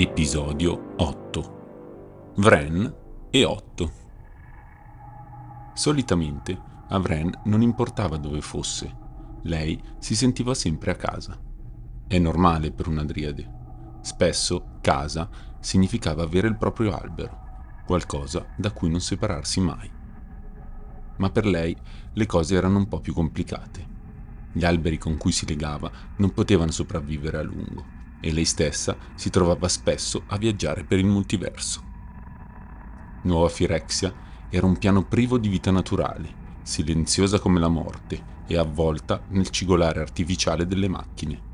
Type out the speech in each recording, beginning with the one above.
Episodio 8 Vren e Otto Solitamente a Vren non importava dove fosse, lei si sentiva sempre a casa. È normale per una driade. Spesso casa significava avere il proprio albero, qualcosa da cui non separarsi mai. Ma per lei le cose erano un po' più complicate. Gli alberi con cui si legava non potevano sopravvivere a lungo e lei stessa si trovava spesso a viaggiare per il multiverso. Nuova Firexia era un piano privo di vita naturale, silenziosa come la morte e avvolta nel cigolare artificiale delle macchine.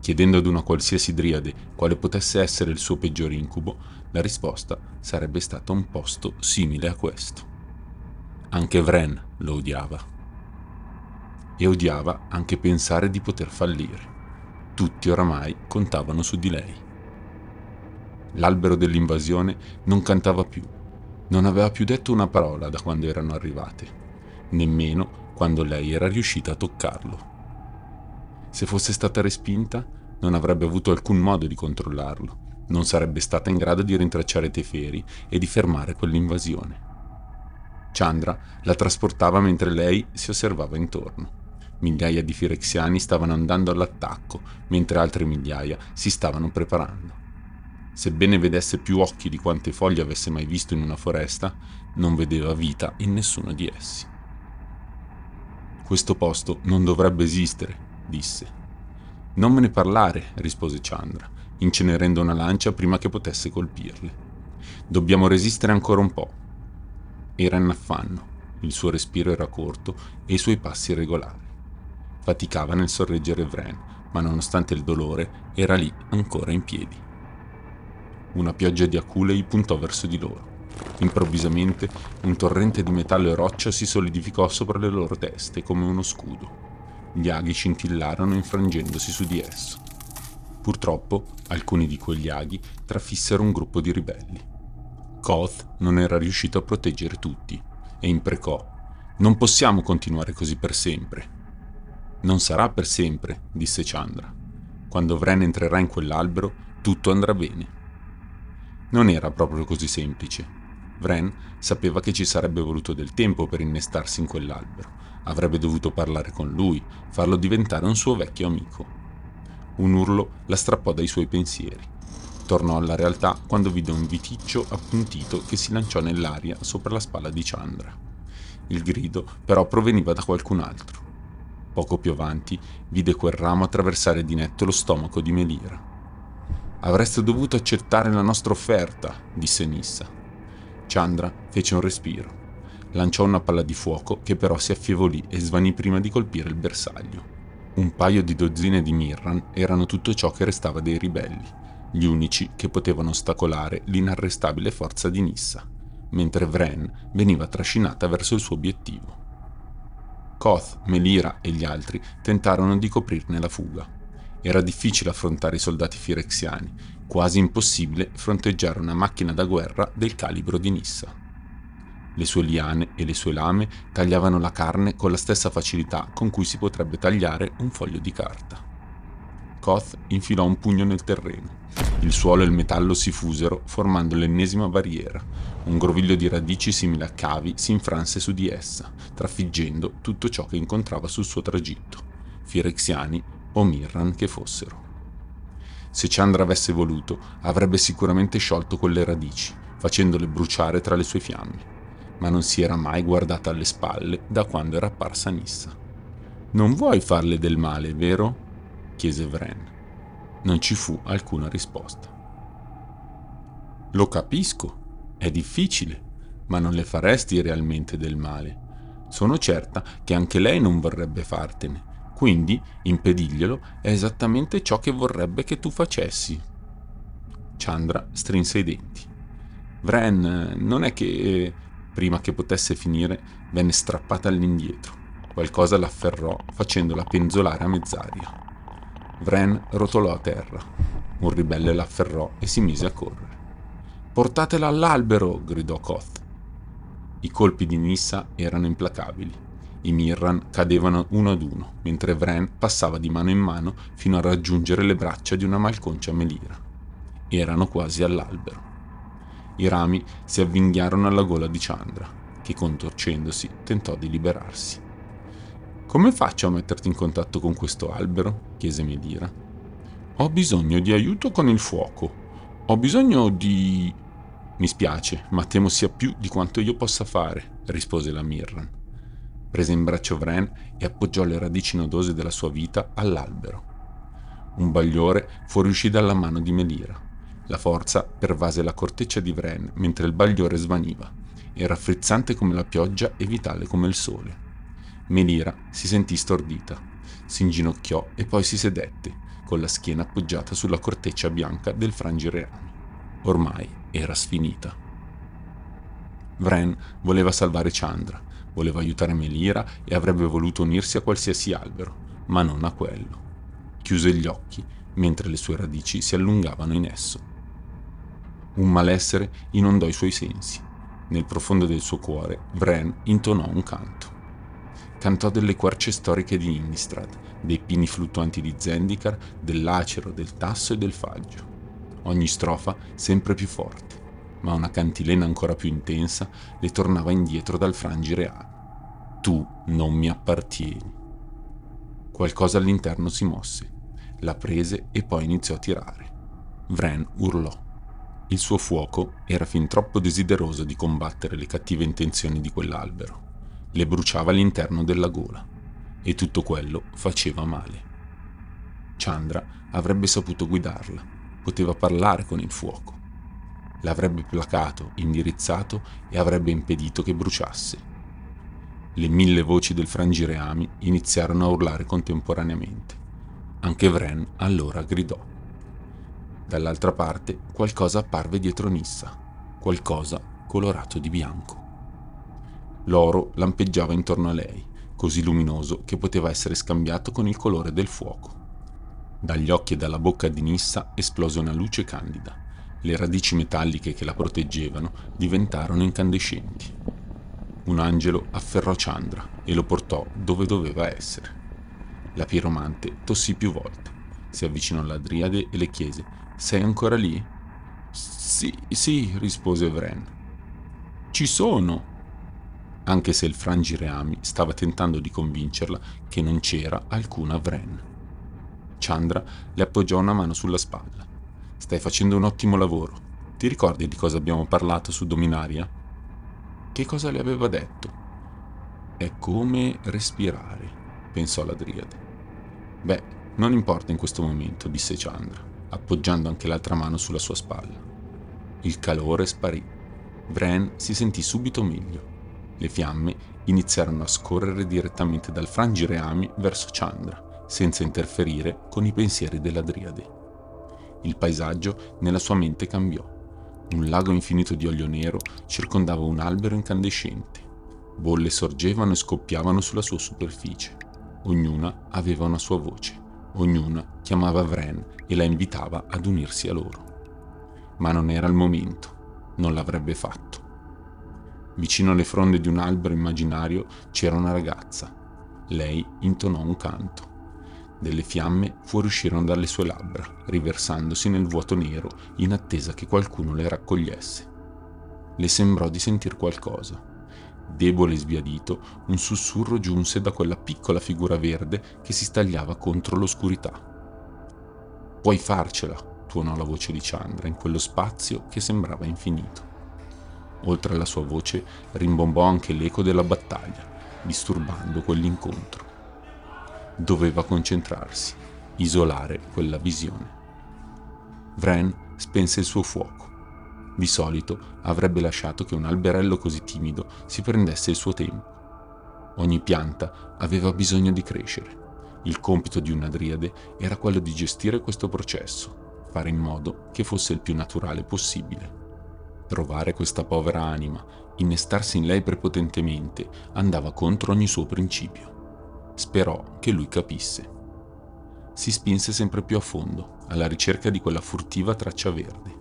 Chiedendo ad una qualsiasi driade quale potesse essere il suo peggior incubo, la risposta sarebbe stata un posto simile a questo. Anche Vren lo odiava. E odiava anche pensare di poter fallire tutti oramai contavano su di lei. L'albero dell'invasione non cantava più, non aveva più detto una parola da quando erano arrivate, nemmeno quando lei era riuscita a toccarlo. Se fosse stata respinta, non avrebbe avuto alcun modo di controllarlo, non sarebbe stata in grado di rintracciare Teferi e di fermare quell'invasione. Chandra la trasportava mentre lei si osservava intorno. Migliaia di firexiani stavano andando all'attacco, mentre altre migliaia si stavano preparando. Sebbene vedesse più occhi di quante foglie avesse mai visto in una foresta, non vedeva vita in nessuno di essi. Questo posto non dovrebbe esistere, disse. Non me ne parlare, rispose Chandra, incenerendo una lancia prima che potesse colpirle. Dobbiamo resistere ancora un po'. Era in affanno, il suo respiro era corto e i suoi passi irregolari. Faticava nel sorreggere Vren, ma nonostante il dolore era lì ancora in piedi. Una pioggia di aculei puntò verso di loro. Improvvisamente un torrente di metallo e roccia si solidificò sopra le loro teste come uno scudo. Gli aghi scintillarono infrangendosi su di esso. Purtroppo alcuni di quegli aghi trafissero un gruppo di ribelli. Koth non era riuscito a proteggere tutti e imprecò: Non possiamo continuare così per sempre. Non sarà per sempre, disse Chandra. Quando Vren entrerà in quell'albero, tutto andrà bene. Non era proprio così semplice. Vren sapeva che ci sarebbe voluto del tempo per innestarsi in quell'albero. Avrebbe dovuto parlare con lui, farlo diventare un suo vecchio amico. Un urlo la strappò dai suoi pensieri. Tornò alla realtà quando vide un viticcio appuntito che si lanciò nell'aria sopra la spalla di Chandra. Il grido però proveniva da qualcun altro. Poco più avanti vide quel ramo attraversare di netto lo stomaco di Melira. Avreste dovuto accettare la nostra offerta, disse Nissa. Chandra fece un respiro. Lanciò una palla di fuoco che però si affievolì e svanì prima di colpire il bersaglio. Un paio di dozzine di Mirran erano tutto ciò che restava dei ribelli, gli unici che potevano ostacolare l'inarrestabile forza di Nissa, mentre Vren veniva trascinata verso il suo obiettivo. Koth, Melira e gli altri tentarono di coprirne la fuga. Era difficile affrontare i soldati firexiani, quasi impossibile fronteggiare una macchina da guerra del calibro di Nissa. Le sue liane e le sue lame tagliavano la carne con la stessa facilità con cui si potrebbe tagliare un foglio di carta. Koth infilò un pugno nel terreno. Il suolo e il metallo si fusero, formando l'ennesima barriera. Un groviglio di radici simile a cavi si infranse su di essa, trafiggendo tutto ciò che incontrava sul suo tragitto, firexiani o mirran che fossero. Se Chandra avesse voluto, avrebbe sicuramente sciolto quelle radici, facendole bruciare tra le sue fiamme, ma non si era mai guardata alle spalle da quando era apparsa Nissa. Non vuoi farle del male, vero? Chiese Vren. Non ci fu alcuna risposta. Lo capisco, è difficile, ma non le faresti realmente del male. Sono certa che anche lei non vorrebbe fartene, quindi impediglielo è esattamente ciò che vorrebbe che tu facessi. Chandra strinse i denti. Vren non è che, prima che potesse finire, venne strappata all'indietro. Qualcosa l'afferrò facendola penzolare a mezz'aria. Vren rotolò a terra. Un ribelle l'afferrò e si mise a correre. Portatela all'albero! gridò Koth. I colpi di Nissa erano implacabili. I Mirran cadevano uno ad uno, mentre Vren passava di mano in mano fino a raggiungere le braccia di una malconcia Melira. Erano quasi all'albero. I rami si avvinghiarono alla gola di Chandra, che contorcendosi tentò di liberarsi. Come faccio a metterti in contatto con questo albero? chiese Medira. Ho bisogno di aiuto con il fuoco. Ho bisogno di... Mi spiace, ma temo sia più di quanto io possa fare, rispose la Mirran. Prese in braccio Vren e appoggiò le radici nodose della sua vita all'albero. Un bagliore fuoriuscì dalla mano di Melira. La forza pervase la corteccia di Vren mentre il bagliore svaniva. Era frizzante come la pioggia e vitale come il sole. Melira si sentì stordita, si inginocchiò e poi si sedette, con la schiena appoggiata sulla corteccia bianca del frangireame. Ormai era sfinita. Vren voleva salvare Chandra, voleva aiutare Melira e avrebbe voluto unirsi a qualsiasi albero, ma non a quello. Chiuse gli occhi mentre le sue radici si allungavano in esso. Un malessere inondò i suoi sensi. Nel profondo del suo cuore, Vren intonò un canto. Cantò delle querce storiche di Innistrad, dei pini fluttuanti di Zendikar, dell'acero, del tasso e del faggio. Ogni strofa sempre più forte, ma una cantilena ancora più intensa le tornava indietro dal frangire A. Tu non mi appartieni. Qualcosa all'interno si mosse, la prese e poi iniziò a tirare. Vren urlò. Il suo fuoco era fin troppo desideroso di combattere le cattive intenzioni di quell'albero. Le bruciava all'interno della gola e tutto quello faceva male. Chandra avrebbe saputo guidarla, poteva parlare con il fuoco. L'avrebbe placato, indirizzato e avrebbe impedito che bruciasse. Le mille voci del frangireami iniziarono a urlare contemporaneamente. Anche Vren allora gridò. Dall'altra parte qualcosa apparve dietro Nissa, qualcosa colorato di bianco. L'oro lampeggiava intorno a lei, così luminoso che poteva essere scambiato con il colore del fuoco. Dagli occhi e dalla bocca di Nissa esplose una luce candida. Le radici metalliche che la proteggevano diventarono incandescenti. Un angelo afferrò Chandra e lo portò dove doveva essere. La piromante tossì più volte. Si avvicinò alla Driade e le chiese: Sei ancora lì? Sì, sì, rispose Vren. Ci sono, anche se il frangireami stava tentando di convincerla che non c'era alcuna Vren. Chandra le appoggiò una mano sulla spalla. Stai facendo un ottimo lavoro. Ti ricordi di cosa abbiamo parlato su Dominaria? Che cosa le aveva detto? È come respirare, pensò la Driade. Beh, non importa in questo momento, disse Chandra, appoggiando anche l'altra mano sulla sua spalla. Il calore sparì. Vren si sentì subito meglio. Le fiamme iniziarono a scorrere direttamente dal frangireami verso Chandra, senza interferire con i pensieri della Driade. Il paesaggio nella sua mente cambiò. Un lago infinito di olio nero circondava un albero incandescente. Bolle sorgevano e scoppiavano sulla sua superficie. Ognuna aveva una sua voce. Ognuna chiamava Vren e la invitava ad unirsi a loro. Ma non era il momento. Non l'avrebbe fatto. Vicino alle fronde di un albero immaginario c'era una ragazza. Lei intonò un canto. Delle fiamme fuoriuscirono dalle sue labbra, riversandosi nel vuoto nero in attesa che qualcuno le raccogliesse. Le sembrò di sentir qualcosa. Debole e sbiadito, un sussurro giunse da quella piccola figura verde che si stagliava contro l'oscurità. Puoi farcela, tuonò la voce di Chandra in quello spazio che sembrava infinito. Oltre alla sua voce rimbombò anche l'eco della battaglia, disturbando quell'incontro. Doveva concentrarsi, isolare quella visione. Vren spense il suo fuoco. Di solito avrebbe lasciato che un alberello così timido si prendesse il suo tempo. Ogni pianta aveva bisogno di crescere. Il compito di una driade era quello di gestire questo processo, fare in modo che fosse il più naturale possibile. Trovare questa povera anima, innestarsi in lei prepotentemente, andava contro ogni suo principio. Sperò che lui capisse. Si spinse sempre più a fondo, alla ricerca di quella furtiva traccia verde.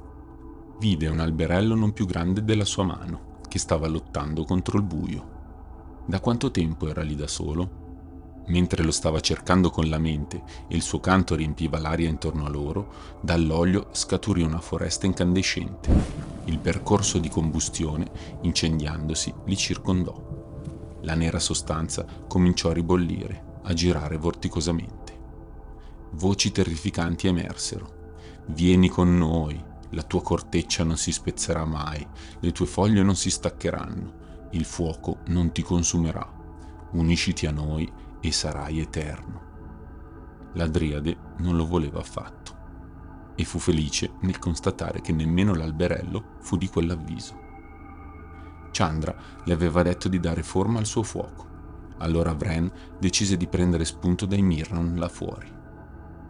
Vide un alberello non più grande della sua mano, che stava lottando contro il buio. Da quanto tempo era lì da solo? Mentre lo stava cercando con la mente e il suo canto riempiva l'aria intorno a loro, dall'olio scaturì una foresta incandescente. Il percorso di combustione, incendiandosi, li circondò. La nera sostanza cominciò a ribollire, a girare vorticosamente. Voci terrificanti emersero. Vieni con noi, la tua corteccia non si spezzerà mai, le tue foglie non si staccheranno, il fuoco non ti consumerà. Unisciti a noi e sarai eterno. La Driade non lo voleva affatto e fu felice nel constatare che nemmeno l'alberello fu di quell'avviso. Chandra le aveva detto di dare forma al suo fuoco. Allora Vren decise di prendere spunto dai Mirran là fuori.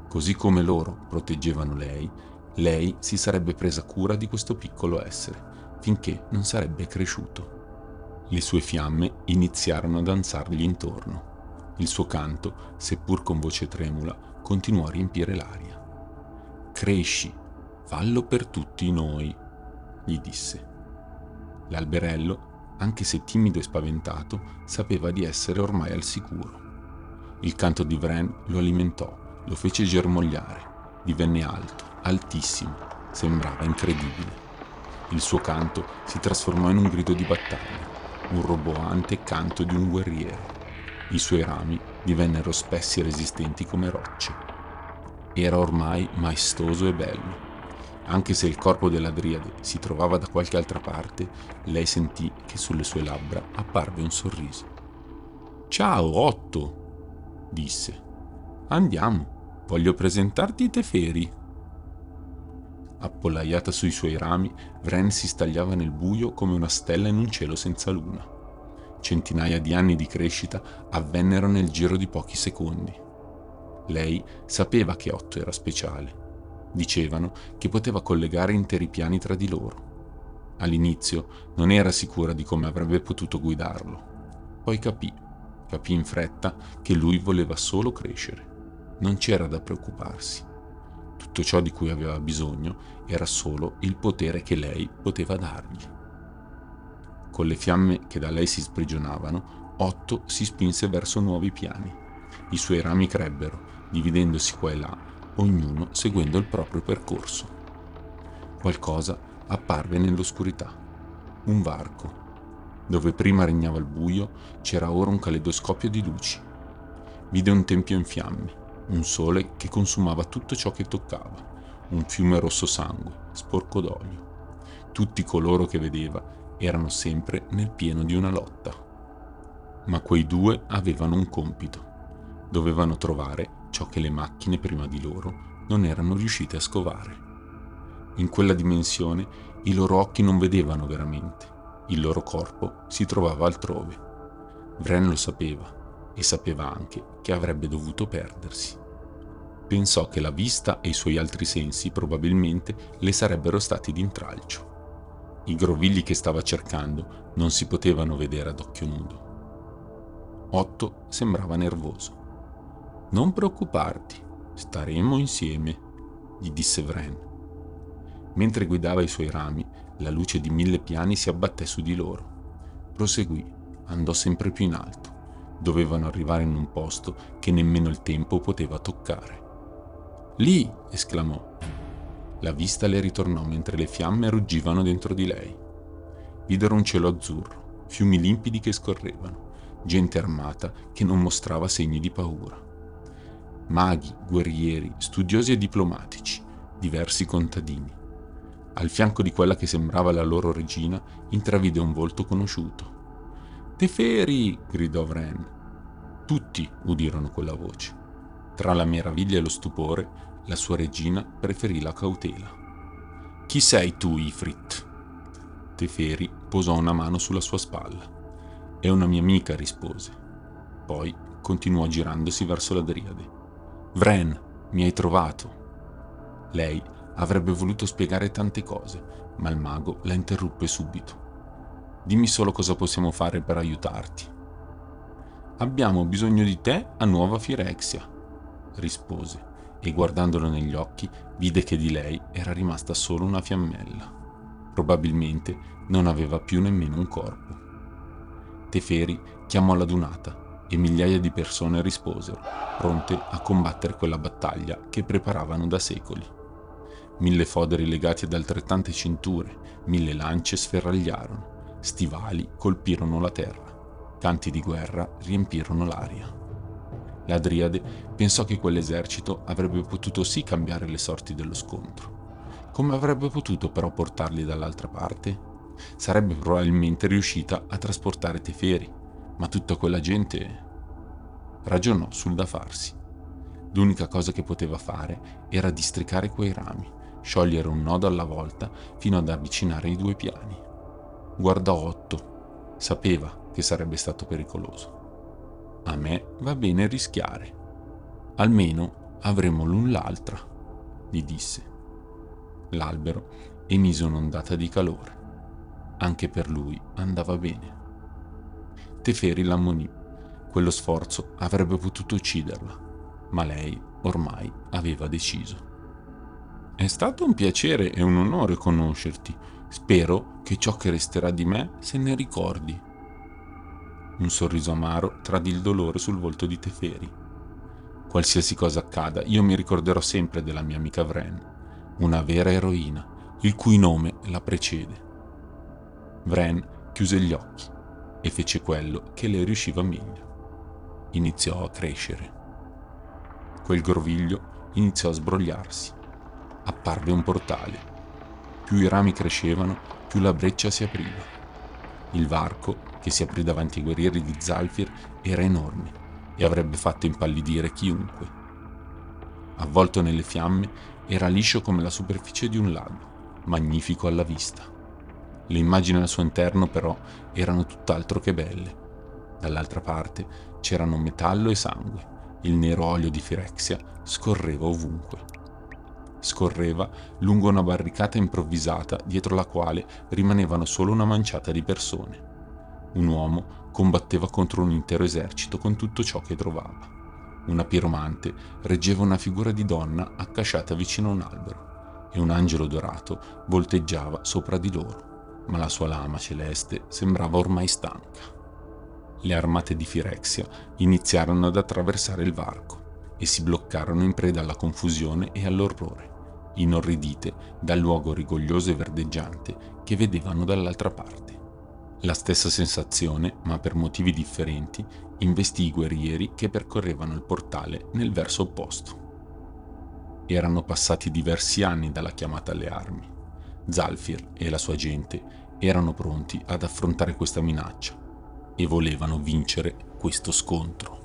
Così come loro proteggevano lei, lei si sarebbe presa cura di questo piccolo essere, finché non sarebbe cresciuto. Le sue fiamme iniziarono a danzargli intorno. Il suo canto, seppur con voce tremula, continuò a riempire l'aria. Cresci, fallo per tutti noi, gli disse. L'alberello, anche se timido e spaventato, sapeva di essere ormai al sicuro. Il canto di Vren lo alimentò, lo fece germogliare, divenne alto, altissimo, sembrava incredibile. Il suo canto si trasformò in un grido di battaglia, un roboante canto di un guerriero. I suoi rami divennero spessi e resistenti come rocce. Era ormai maestoso e bello. Anche se il corpo della Driade si trovava da qualche altra parte, lei sentì che sulle sue labbra apparve un sorriso. Ciao, Otto, disse. Andiamo, voglio presentarti i Teferi. Appollaiata sui suoi rami, Vren si stagliava nel buio come una stella in un cielo senza luna centinaia di anni di crescita avvennero nel giro di pochi secondi. Lei sapeva che Otto era speciale. Dicevano che poteva collegare interi piani tra di loro. All'inizio non era sicura di come avrebbe potuto guidarlo. Poi capì, capì in fretta che lui voleva solo crescere. Non c'era da preoccuparsi. Tutto ciò di cui aveva bisogno era solo il potere che lei poteva dargli. Con le fiamme che da lei si sprigionavano, Otto si spinse verso nuovi piani. I suoi rami crebbero, dividendosi qua e là, ognuno seguendo il proprio percorso. Qualcosa apparve nell'oscurità. Un varco. Dove prima regnava il buio, c'era ora un caleidoscopio di luci. Vide un tempio in fiamme, un sole che consumava tutto ciò che toccava, un fiume rosso sangue, sporco d'olio. Tutti coloro che vedeva erano sempre nel pieno di una lotta. Ma quei due avevano un compito. Dovevano trovare ciò che le macchine prima di loro non erano riuscite a scovare. In quella dimensione i loro occhi non vedevano veramente, il loro corpo si trovava altrove. Vren lo sapeva e sapeva anche che avrebbe dovuto perdersi. Pensò che la vista e i suoi altri sensi probabilmente le sarebbero stati d'intralcio. I grovigli che stava cercando non si potevano vedere ad occhio nudo. Otto sembrava nervoso. Non preoccuparti, staremo insieme, gli disse Vren. Mentre guidava i suoi rami, la luce di mille piani si abbatté su di loro. Proseguì, andò sempre più in alto. Dovevano arrivare in un posto che nemmeno il tempo poteva toccare. Lì! esclamò. La vista le ritornò mentre le fiamme ruggivano dentro di lei. Videro un cielo azzurro, fiumi limpidi che scorrevano, gente armata che non mostrava segni di paura. Maghi, guerrieri, studiosi e diplomatici, diversi contadini. Al fianco di quella che sembrava la loro regina intravide un volto conosciuto. Teferi! gridò Vren. Tutti udirono quella voce. Tra la meraviglia e lo stupore, la sua regina preferì la cautela. Chi sei tu, Ifrit? Teferi posò una mano sulla sua spalla. È una mia amica, rispose. Poi continuò girandosi verso la Driade. Vren, mi hai trovato. Lei avrebbe voluto spiegare tante cose, ma il mago la interruppe subito. Dimmi solo cosa possiamo fare per aiutarti. Abbiamo bisogno di te a Nuova Firexia, rispose e guardandolo negli occhi vide che di lei era rimasta solo una fiammella. Probabilmente non aveva più nemmeno un corpo. Teferi chiamò la dunata e migliaia di persone risposero, pronte a combattere quella battaglia che preparavano da secoli. Mille foderi legati ad altrettante cinture, mille lance sferragliarono, stivali colpirono la terra, canti di guerra riempirono l'aria. La Driade pensò che quell'esercito avrebbe potuto sì cambiare le sorti dello scontro. Come avrebbe potuto però portarli dall'altra parte? Sarebbe probabilmente riuscita a trasportare Teferi, ma tutta quella gente ragionò sul da farsi. L'unica cosa che poteva fare era districare quei rami, sciogliere un nodo alla volta fino ad avvicinare i due piani. Guardò Otto, sapeva che sarebbe stato pericoloso. A me va bene rischiare. Almeno avremo l'un l'altra, gli disse. L'albero emise un'ondata di calore. Anche per lui andava bene. Teferi l'ammonì. Quello sforzo avrebbe potuto ucciderla, ma lei ormai aveva deciso. È stato un piacere e un onore conoscerti. Spero che ciò che resterà di me se ne ricordi. Un sorriso amaro tradì il dolore sul volto di Teferi. Qualsiasi cosa accada, io mi ricorderò sempre della mia amica Vren, una vera eroina, il cui nome la precede. Vren chiuse gli occhi e fece quello che le riusciva meglio. Iniziò a crescere. Quel groviglio iniziò a sbrogliarsi. Apparve un portale. Più i rami crescevano, più la breccia si apriva. Il varco, che si aprì davanti ai guerrieri di Zalfir, era enorme e avrebbe fatto impallidire chiunque. Avvolto nelle fiamme, era liscio come la superficie di un lago, magnifico alla vista. Le immagini al suo interno però erano tutt'altro che belle. Dall'altra parte c'erano metallo e sangue. Il nero olio di Firexia scorreva ovunque. Scorreva lungo una barricata improvvisata dietro la quale rimanevano solo una manciata di persone. Un uomo combatteva contro un intero esercito con tutto ciò che trovava. Una piromante reggeva una figura di donna accasciata vicino a un albero e un angelo dorato volteggiava sopra di loro ma la sua lama celeste sembrava ormai stanca. Le armate di Firexia iniziarono ad attraversare il varco e si bloccarono in preda alla confusione e all'orrore, inorridite dal luogo rigoglioso e verdeggiante che vedevano dall'altra parte. La stessa sensazione, ma per motivi differenti, investì i guerrieri che percorrevano il portale nel verso opposto. Erano passati diversi anni dalla chiamata alle armi Zalfir e la sua gente erano pronti ad affrontare questa minaccia e volevano vincere questo scontro.